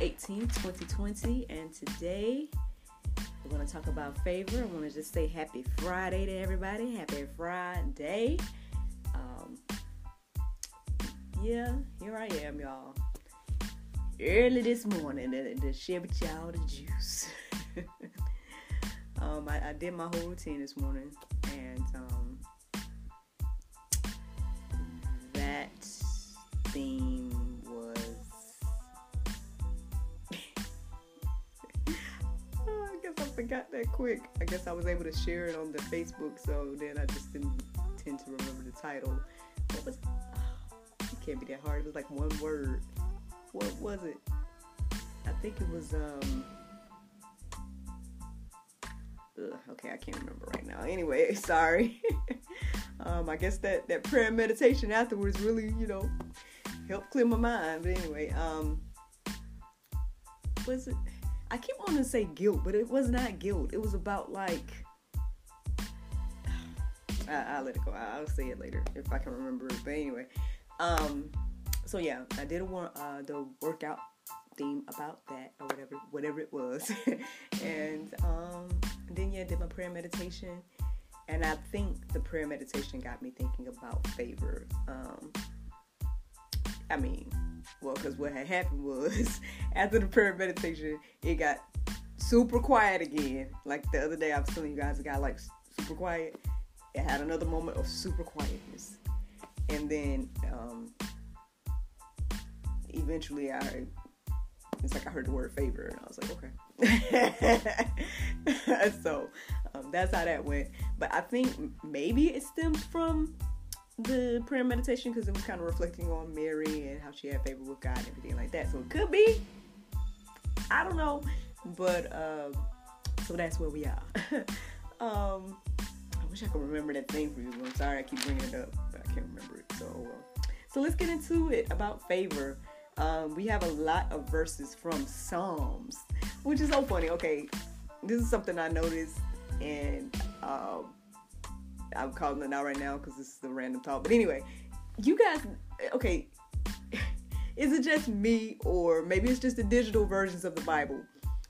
18th, 2020, and today we're going to talk about favor. I want to just say happy Friday to everybody. Happy Friday. Um, yeah, here I am, y'all. Early this morning to, to share with y'all the juice. um, I, I, did my whole routine this morning, and um, that theme forgot that quick. I guess I was able to share it on the Facebook, so then I just didn't tend to remember the title. What was? It can't be that hard. It was like one word. What was it? I think it was. um Ugh, okay, I can't remember right now. Anyway, sorry. um, I guess that that prayer and meditation afterwards really, you know, helped clear my mind. But anyway, um, was it? I keep wanting to say guilt, but it was not guilt. It was about like I, will let it go. I'll say it later if I can remember it. But anyway, um, so yeah, I did uh, the workout theme about that or whatever, whatever it was, and um, then yeah, did my prayer meditation, and I think the prayer meditation got me thinking about favor. Um, I mean, well, because what had happened was after the prayer meditation, it got super quiet again. Like the other day, I was telling you guys, it got like super quiet. It had another moment of super quietness, and then um, eventually, I it's like I heard the word favor, and I was like, okay. so um, that's how that went. But I think maybe it stems from the prayer meditation because it was kind of reflecting on Mary and how she had favor with God and everything like that. So it could be. I don't know. But um, so that's where we are. um, I wish I could remember that thing for you. I'm sorry I keep bringing it up, but I can't remember it. So, uh, so let's get into it about favor. Um, we have a lot of verses from Psalms, which is so funny. Okay, this is something I noticed, and um, I'm calling it out right now because this is the random talk. But anyway, you guys, okay, is it just me or maybe it's just the digital versions of the Bible?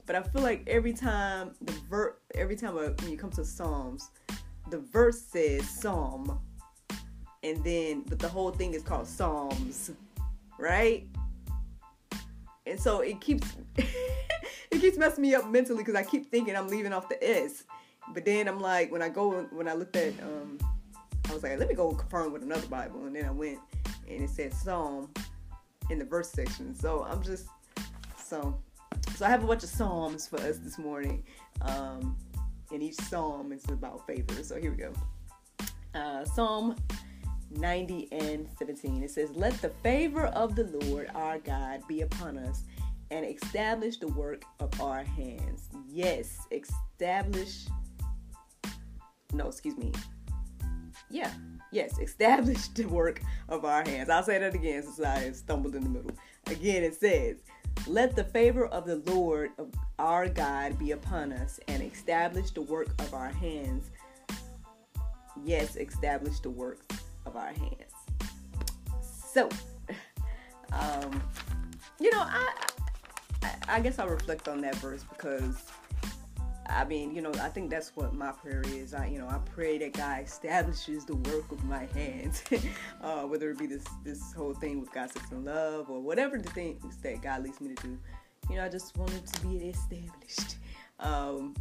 But I feel like every time the ver every time a, when you come to Psalms, the verse says Psalm, and then but the whole thing is called Psalms, right? And so it keeps it keeps messing me up mentally because I keep thinking I'm leaving off the S. But then I'm like, when I go, when I looked at, um, I was like, let me go confirm with another Bible, and then I went, and it said Psalm in the verse section. So I'm just, so, so I have a bunch of psalms for us this morning, um, and each psalm is about favor. So here we go. Uh, psalm 90 and 17. It says, Let the favor of the Lord our God be upon us and establish the work of our hands. Yes, establish no, excuse me. Yeah, yes, establish the work of our hands. I'll say that again since I stumbled in the middle. Again, it says, Let the favor of the Lord of our God be upon us and establish the work of our hands. Yes, establish the work of our hands. So, um, you know, I, I, I guess I'll reflect on that verse because I mean, you know, I think that's what my prayer is. I, you know, I pray that God establishes the work of my hands, uh, whether it be this this whole thing with God, sex, and love, or whatever the things that God leads me to do. you know, I just wanted to be established. Um,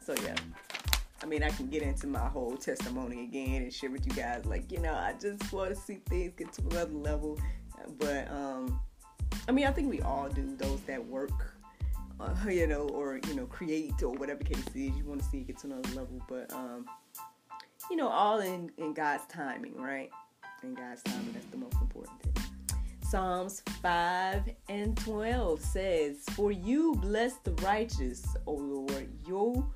so yeah. I mean, I can get into my whole testimony again and share with you guys. Like, you know, I just want to see things get to another level. But, um, I mean, I think we all do those that work, uh, you know, or, you know, create or whatever case is. You want to see it get to another level. But, um, you know, all in, in God's timing, right? In God's timing, that's the most important thing. Psalms 5 and 12 says, For you bless the righteous, O Lord. You,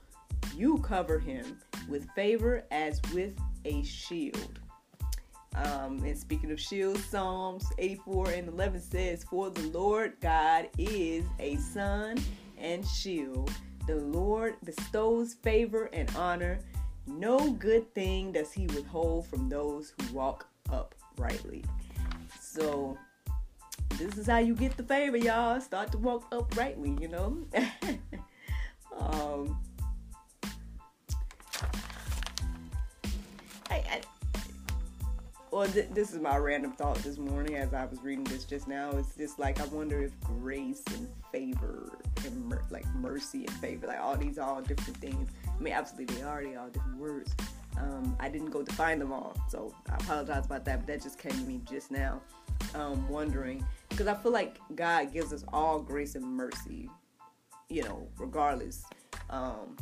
you cover him with favor as with a shield. Um, and speaking of shields, Psalms 84 and 11 says, For the Lord God is a sun and shield. The Lord bestows favor and honor. No good thing does he withhold from those who walk uprightly. So, this is how you get the favor, y'all. Start to walk uprightly, you know. um, I, I, well, th- this is my random thought this morning as I was reading this just now. It's just like I wonder if grace and favor and mer- like mercy and favor, like all these all different things. I mean, absolutely, they are they all different words. Um, I didn't go to find them all, so I apologize about that. But that just came to me just now um, wondering because I feel like God gives us all grace and mercy, you know, regardless. Um,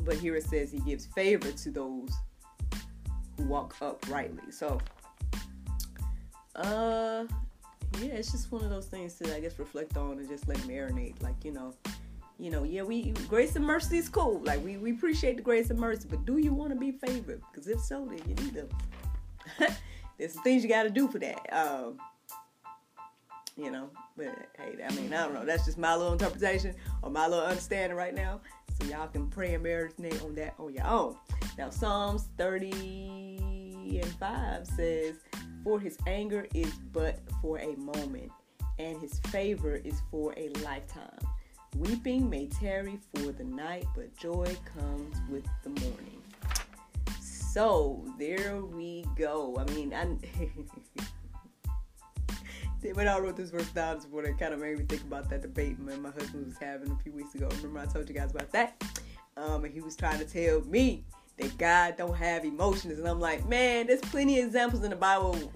but here it says He gives favor to those who walk uprightly. So, uh, yeah, it's just one of those things to I guess reflect on and just let marinate. Like you know, you know, yeah, we grace and mercy is cool. Like we we appreciate the grace and mercy, but do you want to be favored? Because if so, then you need them. There's some things you got to do for that. Um, you know. But hey, I mean, I don't know. That's just my little interpretation or my little understanding right now. So y'all can pray and marinate on that on your own. Now, Psalms 30 and 5 says, For his anger is but for a moment, and his favor is for a lifetime. Weeping may tarry for the night, but joy comes with the morning. So there we go. I mean, I. when I wrote this verse down this morning, it kind of made me think about that debate my husband was having a few weeks ago. Remember I told you guys about that? Um, and he was trying to tell me that God don't have emotions, and I'm like, man, there's plenty of examples in the Bible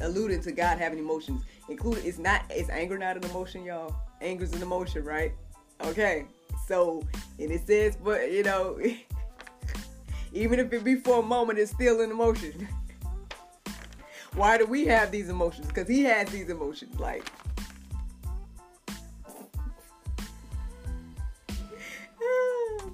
alluding to God having emotions. Including, it's not, it's anger not an emotion, y'all. Anger's an emotion, right? Okay, so and it says, but you know, even if it be for a moment, it's still an emotion. Why do we have these emotions? Because he has these emotions. Like,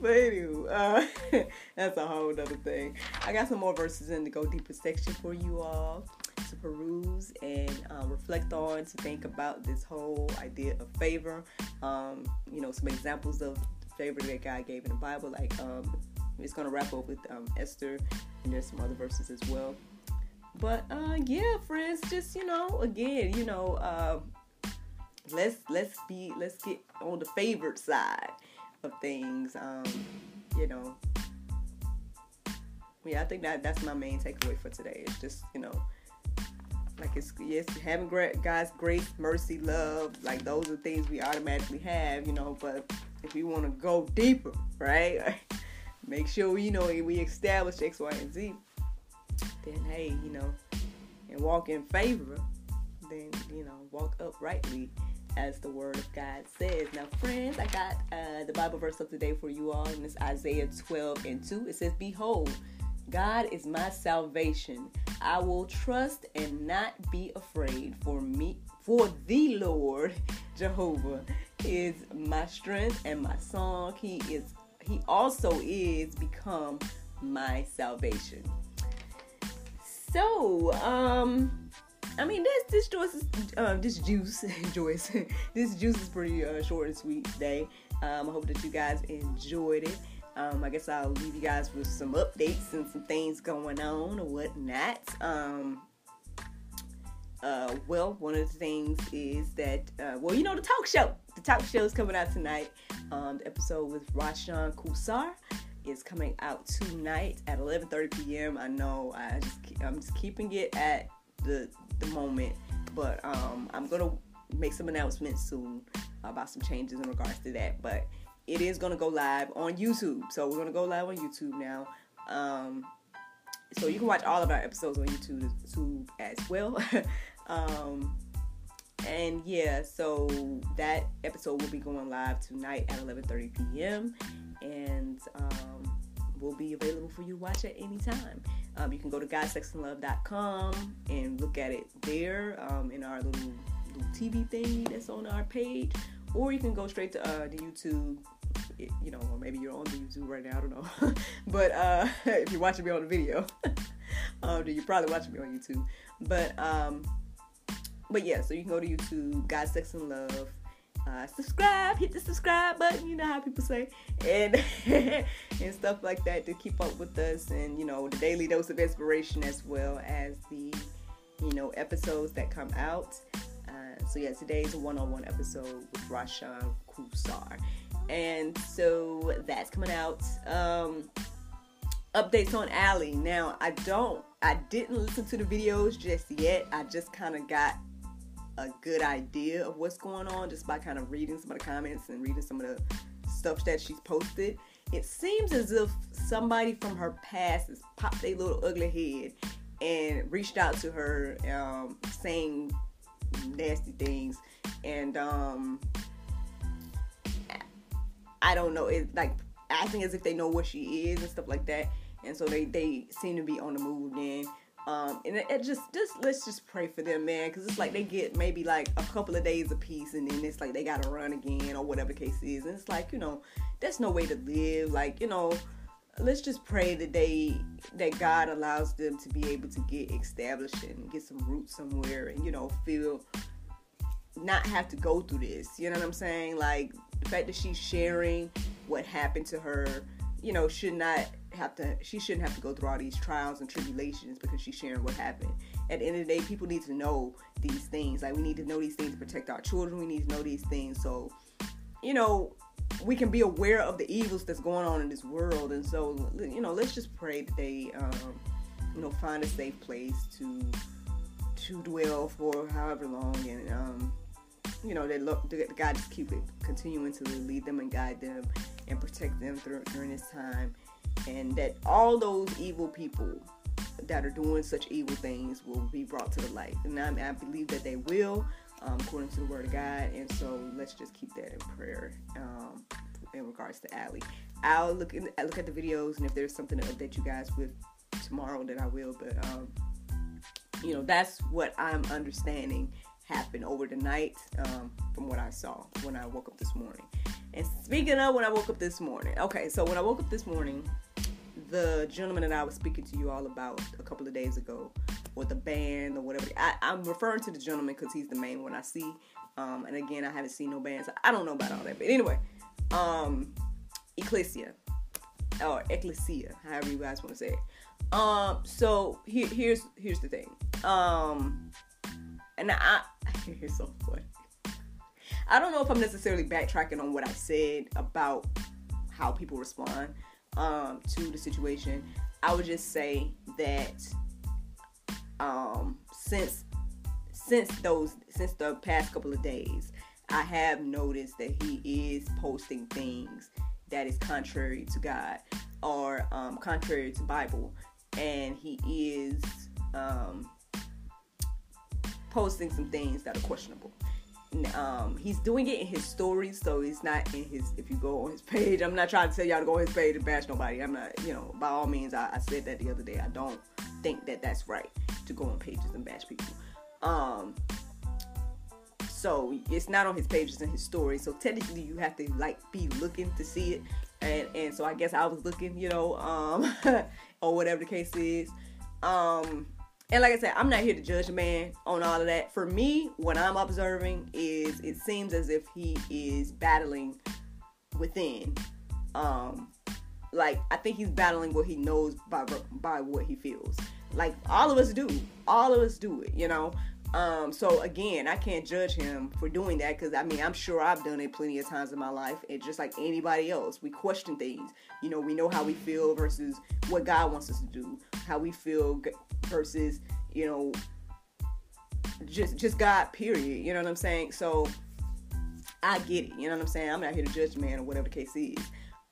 but anyway, uh, that's a whole other thing. I got some more verses in the go deeper section for you all to peruse and uh, reflect on, to think about this whole idea of favor. Um, you know, some examples of favor that God gave in the Bible. Like, um, it's going to wrap up with um, Esther, and there's some other verses as well. But uh, yeah, friends, just you know, again, you know, uh, let's let's be let's get on the favored side of things. Um, you know, yeah, I think that that's my main takeaway for today. It's just you know, like it's yes, having God's grace, mercy, love, like those are things we automatically have, you know. But if we want to go deeper, right? Make sure you know we establish X, Y, and Z then hey, you know, and walk in favor, then you know, walk uprightly as the word of God says. Now, friends, I got uh, the Bible verse of the day for you all, and it's Isaiah 12 and 2. It says, Behold, God is my salvation. I will trust and not be afraid, for me, for the Lord Jehovah is my strength and my song. He is he also is become my salvation. So, um, I mean, this this juice is uh, this juice, Joyce, this juice is pretty uh, short and sweet today. Um, I hope that you guys enjoyed it. Um, I guess I'll leave you guys with some updates and some things going on or whatnot. Um, uh, well, one of the things is that, uh, well, you know, the talk show. The talk show is coming out tonight. Um, the episode with Rashan Kusar is coming out tonight at 11:30 p.m. I know I just I'm just keeping it at the the moment, but um, I'm gonna make some announcements soon about some changes in regards to that. But it is to go live on YouTube. So we're to go live on YouTube now. Um, so you can watch all of our episodes on YouTube, YouTube as well. um, and yeah, so that episode will be going live tonight at 11:30 p.m. and um, will be available for you to watch at any time. Um, you can go to godsexandlove.com and look at it there um, in our little, little TV thing that's on our page, or you can go straight to uh, the YouTube. you know, or maybe you're on the YouTube right now. I don't know, but uh, if you're watching me on the video, um, then you're probably watching me on YouTube. But um, but yeah, so you can go to YouTube, God, Sex, and Love. Uh, subscribe, hit the subscribe button. You know how people say, and and stuff like that to keep up with us, and you know the daily dose of inspiration as well as the you know episodes that come out. Uh, so yeah, today's a one-on-one episode with Rashan Kusar, and so that's coming out. Um, updates on Allie. Now I don't, I didn't listen to the videos just yet. I just kind of got a good idea of what's going on just by kind of reading some of the comments and reading some of the stuff that she's posted. It seems as if somebody from her past has popped a little ugly head and reached out to her um, saying nasty things. And um, I don't know it like acting as if they know what she is and stuff like that. And so they they seem to be on the move again um, and it, it, just, just let's just pray for them, man, because it's like they get maybe like a couple of days peace, and then it's like they gotta run again or whatever the case is, and it's like you know, that's no way to live. Like you know, let's just pray that they that God allows them to be able to get established and get some roots somewhere, and you know, feel not have to go through this. You know what I'm saying? Like the fact that she's sharing what happened to her, you know, should not have to she shouldn't have to go through all these trials and tribulations because she's sharing what happened. At the end of the day, people need to know these things. Like we need to know these things to protect our children. We need to know these things so you know we can be aware of the evils that's going on in this world. And so you know, let's just pray that they um, you know find a safe place to to dwell for however long and um, you know, they look, the God just keep it continuing to lead them and guide them and protect them through, during this time and that all those evil people that are doing such evil things will be brought to the light. And I, I believe that they will, um, according to the Word of God. And so let's just keep that in prayer um, in regards to Allie. I'll look in, I look at the videos, and if there's something to update you guys with tomorrow, then I will. But um, you know, that's what I'm understanding happened over the night um, from what I saw when I woke up this morning. And speaking of when I woke up this morning, okay, so when I woke up this morning, the gentleman that I was speaking to you all about a couple of days ago, or the band or whatever. I, am referring to the gentleman because he's the main one I see. Um, and again, I haven't seen no bands. I don't know about all that. But anyway, um, Ecclesia or Ecclesia, however you guys want to say it. Um, so here, here's here's the thing. Um, and I here's so funny. I don't know if I'm necessarily backtracking on what I said about how people respond um, to the situation. I would just say that um, since since those since the past couple of days, I have noticed that he is posting things that is contrary to God or um, contrary to Bible, and he is um, posting some things that are questionable um, he's doing it in his stories, so it's not in his. If you go on his page, I'm not trying to tell y'all to go on his page and bash nobody. I'm not, you know, by all means, I, I said that the other day. I don't think that that's right to go on pages and bash people. Um, so it's not on his pages and his stories. So technically, you have to like be looking to see it, and and so I guess I was looking, you know, um, or whatever the case is. Um, and like I said, I'm not here to judge a man on all of that. For me, what I'm observing is it seems as if he is battling within. Um, like I think he's battling what he knows by by what he feels. Like all of us do. All of us do it, you know. Um, so again, I can't judge him for doing that because I mean I'm sure I've done it plenty of times in my life. And just like anybody else, we question things. You know, we know how we feel versus what God wants us to do. How we feel versus you know just just God period you know what I'm saying so I get it. You know what I'm saying? I'm not here to judge man or whatever the case is.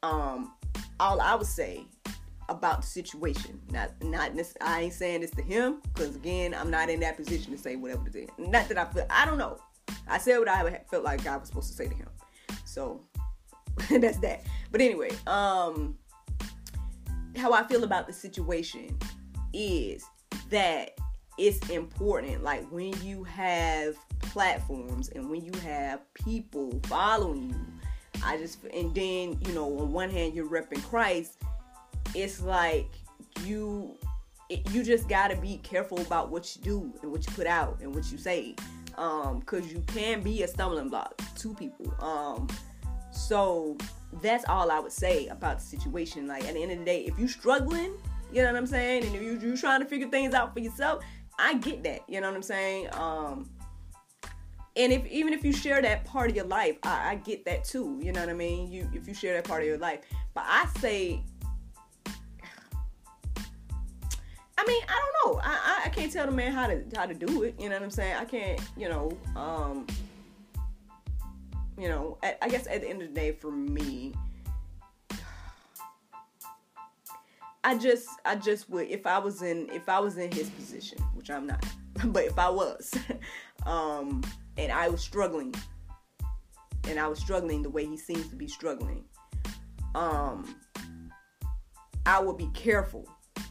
Um, all I would say about the situation, not not this. I ain't saying this to him because again, I'm not in that position to say whatever it is. Not that I feel. I don't know. I said what I felt like God was supposed to say to him. So that's that. But anyway, um, how I feel about the situation is that it's important. Like when you have platforms and when you have people following you, I just and then you know on one hand you're repping Christ. It's like you it, you just gotta be careful about what you do and what you put out and what you say um because you can be a stumbling block to people. Um so that's all i would say about the situation. Like at the end of the day if you're struggling you know what i'm saying? And if you, you're trying to figure things out for yourself i get that you know what i'm saying? Um and if even if you share that part of your life I, I get that too you know what i mean? You if you share that part of your life. But i say mean, I don't know. I, I, I can't tell the man how to how to do it. You know what I'm saying? I can't. You know. Um. You know. I, I guess at the end of the day, for me, I just I just would if I was in if I was in his position, which I'm not, but if I was, um, and I was struggling, and I was struggling the way he seems to be struggling, um, I would be careful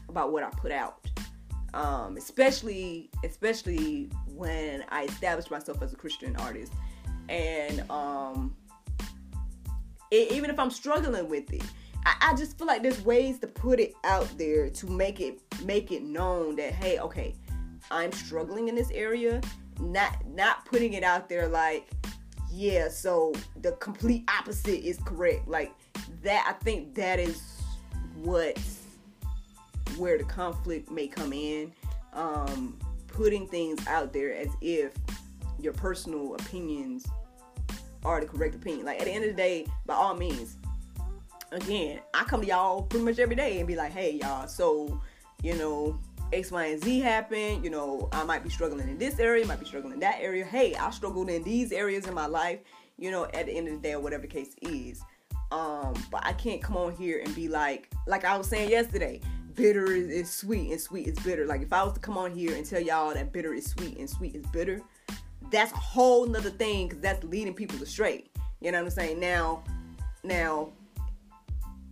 about what I put out. Um, especially especially when I established myself as a Christian artist, and um, it, even if I'm struggling with it, I, I just feel like there's ways to put it out there to make it make it known that hey, okay, I'm struggling in this area. Not not putting it out there like yeah, so the complete opposite is correct. Like that, I think that is what where the conflict may come in. Um, putting things out there as if your personal opinions are the correct opinion. Like at the end of the day, by all means, again, I come to y'all pretty much every day and be like, hey y'all, so you know, X, Y, and Z happen. You know, I might be struggling in this area, might be struggling in that area. Hey, I struggled in these areas in my life, you know, at the end of the day or whatever the case is. Um, but I can't come on here and be like, like I was saying yesterday, bitter is, is sweet and sweet is bitter. Like if I was to come on here and tell y'all that bitter is sweet and sweet is bitter, that's a whole nother thing because that's leading people astray. You know what I'm saying? Now, now,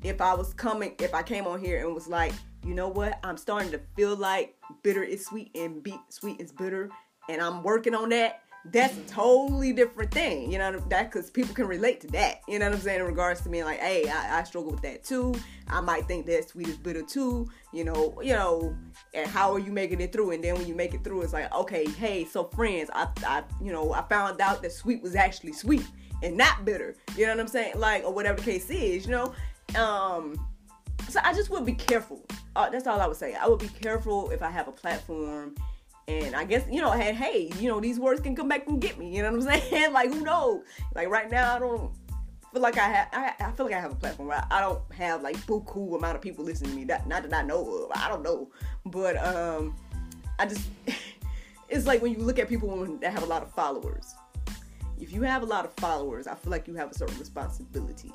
if I was coming, if I came on here and was like, you know what, I'm starting to feel like bitter is sweet and be sweet is bitter, and I'm working on that that's a totally different thing. You know that because people can relate to that. You know what I'm saying in regards to me like, hey, I, I struggle with that too. I might think that sweet is bitter too. You know, you know, and how are you making it through? And then when you make it through, it's like, okay, hey, so friends, I, I, you know, I found out that sweet was actually sweet and not bitter. You know what I'm saying? Like, or whatever the case is. You know, um, so I just would be careful. Uh, that's all I would say. I would be careful if I have a platform and I guess, you know, hey, hey, you know, these words can come back and get me. You know what I'm saying? like, who knows? Like, right now, I don't feel like I have, I, I feel like I have a platform. I, I don't have, like, buku amount of people listening to me. That, not that I know of. I don't know. But, um, I just, it's like when you look at people that have a lot of followers. If you have a lot of followers, I feel like you have a certain responsibility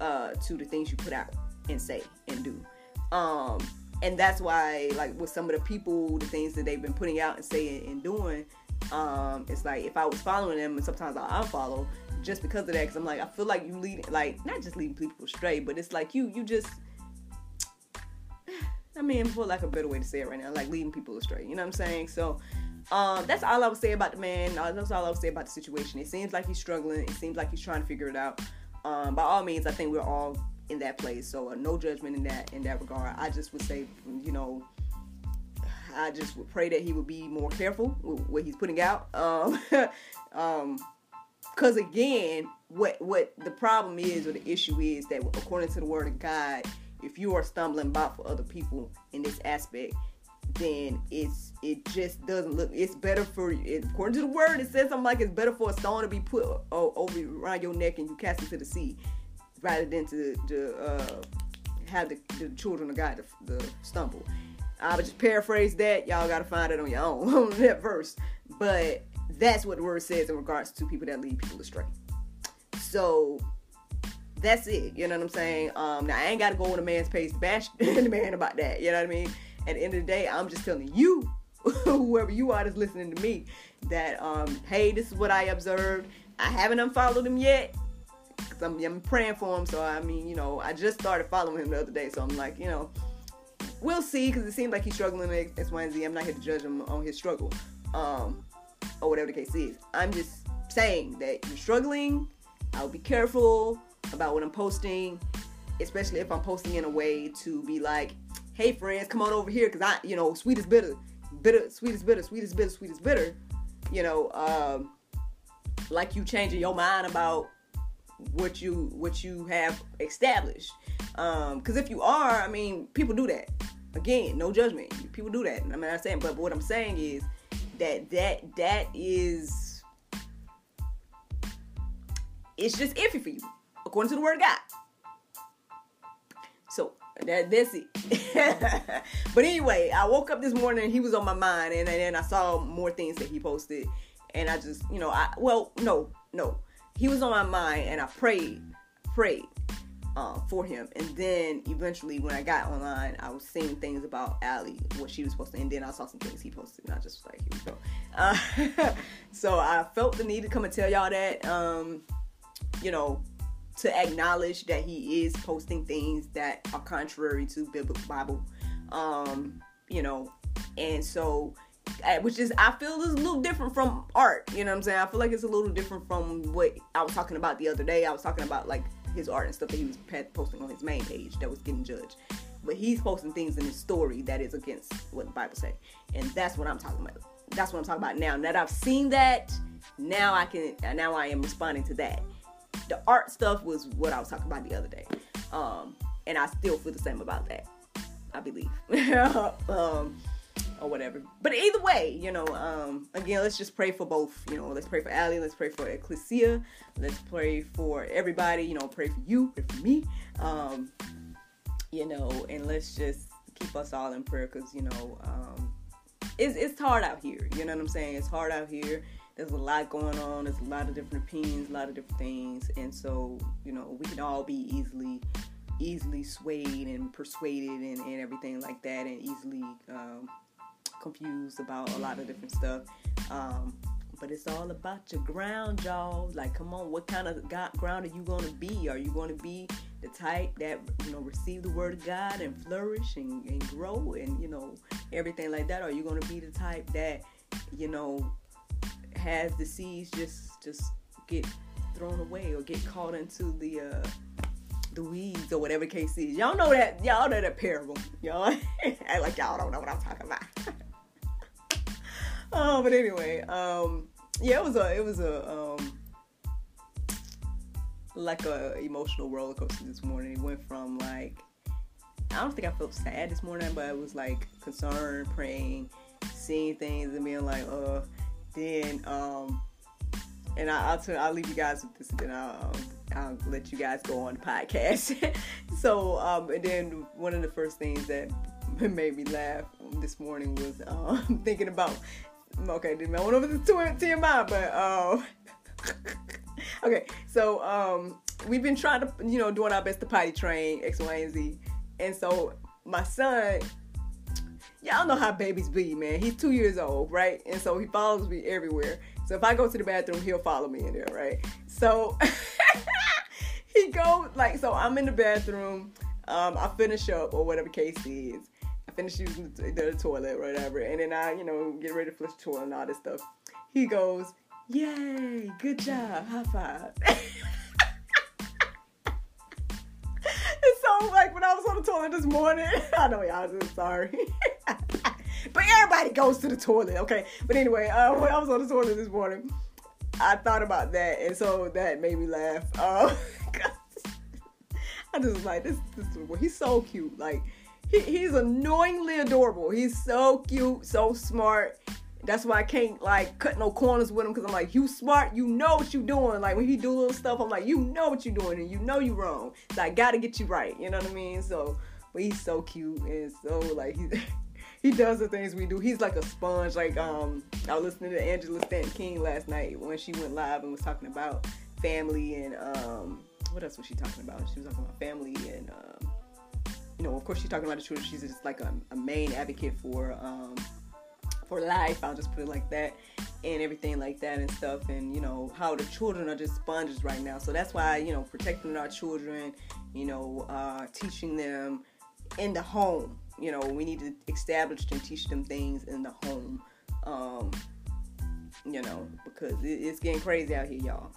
uh, to the things you put out and say and do. Um, and that's why like with some of the people the things that they've been putting out and saying and doing um it's like if i was following them and sometimes i'll unfollow just because of that because i'm like i feel like you lead like not just leading people astray but it's like you you just i mean for like a better way to say it right now like leading people astray you know what i'm saying so um, that's all I would say about the man. That's all I would say about the situation. It seems like he's struggling. It seems like he's trying to figure it out. Um, by all means, I think we're all in that place. So uh, no judgment in that in that regard. I just would say, you know, I just would pray that he would be more careful with what he's putting out. Um, um, because again, what what the problem is or the issue is that according to the word of God, if you are stumbling block for other people in this aspect, then it's it just doesn't look. It's better for according to the word. It says something like it's better for a stone to be put over around your neck and you cast it to the sea rather than to, to uh, have the, the, children of God to, to stumble. I would just paraphrase that. Y'all got to find it on your own on that verse. But that's what the word says in regards to people that lead people astray. So that's it. You know what I'm saying? Um, now I ain't gotta go on a man's page to bash the man about that. You know what I mean? At the end of the day, I'm just telling you, whoever you are that's listening to me, that um, hey, this is what I observed. I haven't unfollowed him yet. Cause I'm, I'm praying for him. So I mean, you know, I just started following him the other day. So I'm like, you know, we'll see. Cause it seems like he's struggling with X, Y, and Z. I'm not here to judge him on his struggle, um, or whatever the case is. I'm just saying that you're struggling. I'll be careful about what I'm posting, especially if I'm posting in a way to be like, hey friends, come on over here, cause I, you know, sweet is bitter, bitter, sweet is bitter, sweet is bitter, sweet is bitter. You know, um, like you changing your mind about what you what you have established. Um, cause if you are, I mean, people do that. Again, no judgment. People do that. I'm not saying, but what I'm saying is that that that is it's just iffy for you, according to the word of God. So that that's it. but anyway, I woke up this morning and he was on my mind, and then I saw more things that he posted, and I just, you know, I well, no, no, he was on my mind, and I prayed, prayed. Uh, for him, and then eventually, when I got online, I was seeing things about Allie, what she was posting, and then I saw some things he posted, and I just was like, here we go. Uh, so I felt the need to come and tell y'all that. Um, you know, to acknowledge that he is posting things that are contrary to biblical Bible. Um, you know, and so which is I feel is a little different from art. You know what I'm saying? I feel like it's a little different from what I was talking about the other day. I was talking about like his art and stuff that he was posting on his main page that was getting judged. But he's posting things in his story that is against what the Bible say, and that's what I'm talking about. That's what I'm talking about now. Now that I've seen that, now I can. Now I am responding to that the art stuff was what I was talking about the other day. Um, and I still feel the same about that. I believe. um, or whatever. But either way, you know, um, again, let's just pray for both. You know, let's pray for Allie. Let's pray for Ecclesia. Let's pray for everybody. You know, pray for you, pray for me. Um, you know, and let's just keep us all in prayer because, you know, um, it's, it's hard out here. You know what I'm saying? It's hard out here there's a lot going on. There's a lot of different opinions, a lot of different things, and so you know we can all be easily, easily swayed and persuaded and, and everything like that, and easily um, confused about a lot of different stuff. Um, but it's all about your ground, y'all. Like, come on, what kind of ground are you going to be? Are you going to be the type that you know receive the word of God and flourish and, and grow and you know everything like that? Or are you going to be the type that you know has the seeds just just get thrown away or get caught into the uh the weeds or whatever case is. Y'all know that y'all know that parable. Y'all like y'all don't know what I'm talking about. oh, but anyway, um yeah, it was a it was a um like a emotional roller coaster this morning. It went from like I don't think I felt sad this morning, but it was like concern, praying, seeing things and being like, uh then um and I, will I'll leave you guys with this, and then I'll, um, I'll let you guys go on the podcast. so, um, and then one of the first things that made me laugh this morning was um, thinking about. Okay, didn't I went over to the TMI, but uh, okay. So um, we've been trying to, you know, doing our best to potty train X, Y, and Z, and so my son y'all know how babies be, man. He's two years old, right? And so he follows me everywhere. So if I go to the bathroom, he'll follow me in there, right? So he goes like, so I'm in the bathroom. Um, I finish up or whatever case is. I finish using the, the, toilet whatever, and then I, you know, get ready to flush the toilet and all this stuff. He goes, "Yay, good job, high five. so like when I was on the toilet this morning, I know y'all just sorry. but everybody goes to the toilet, okay? But anyway, uh, when I was on the toilet this morning, I thought about that, and so that made me laugh. Uh, I just was like, this, this he's so cute. Like, he, he's annoyingly adorable. He's so cute, so smart. That's why I can't like cut no corners with him because I'm like, you smart, you know what you doing. Like when he do little stuff, I'm like, you know what you doing and you know you wrong. So I gotta get you right. You know what I mean? So, but he's so cute and so like he he does the things we do. He's like a sponge. Like um, I was listening to Angela Stanton King last night when she went live and was talking about family and um, what else was she talking about? She was talking about family and um, you know, of course, she's talking about the children. She's just like a, a main advocate for um, for life. I'll just put it like that, and everything like that and stuff. And you know how the children are just sponges right now. So that's why you know protecting our children, you know, uh, teaching them in the home. You know, we need to establish and teach them things in the home. Um, you know, because it, it's getting crazy out here, y'all.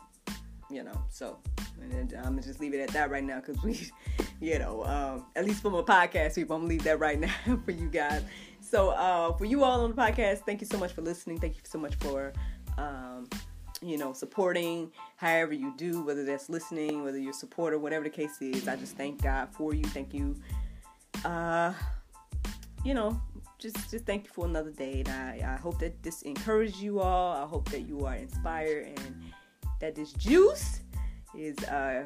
You know, so and I'm gonna just leave it at that right now because we, you know, um, at least for my podcast people, I'm gonna leave that right now for you guys. So uh, for you all on the podcast, thank you so much for listening. Thank you so much for, um, you know, supporting however you do, whether that's listening, whether you're a supporter, whatever the case is. I just thank God for you. Thank you. Uh, you know, just just thank you for another day, and I, I hope that this encourages you all. I hope that you are inspired and that this juice is uh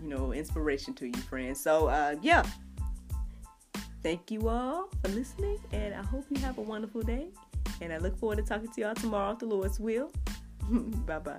you know inspiration to you friends. So uh yeah. Thank you all for listening and i hope you have a wonderful day and i look forward to talking to y'all tomorrow the lord's will. Bye bye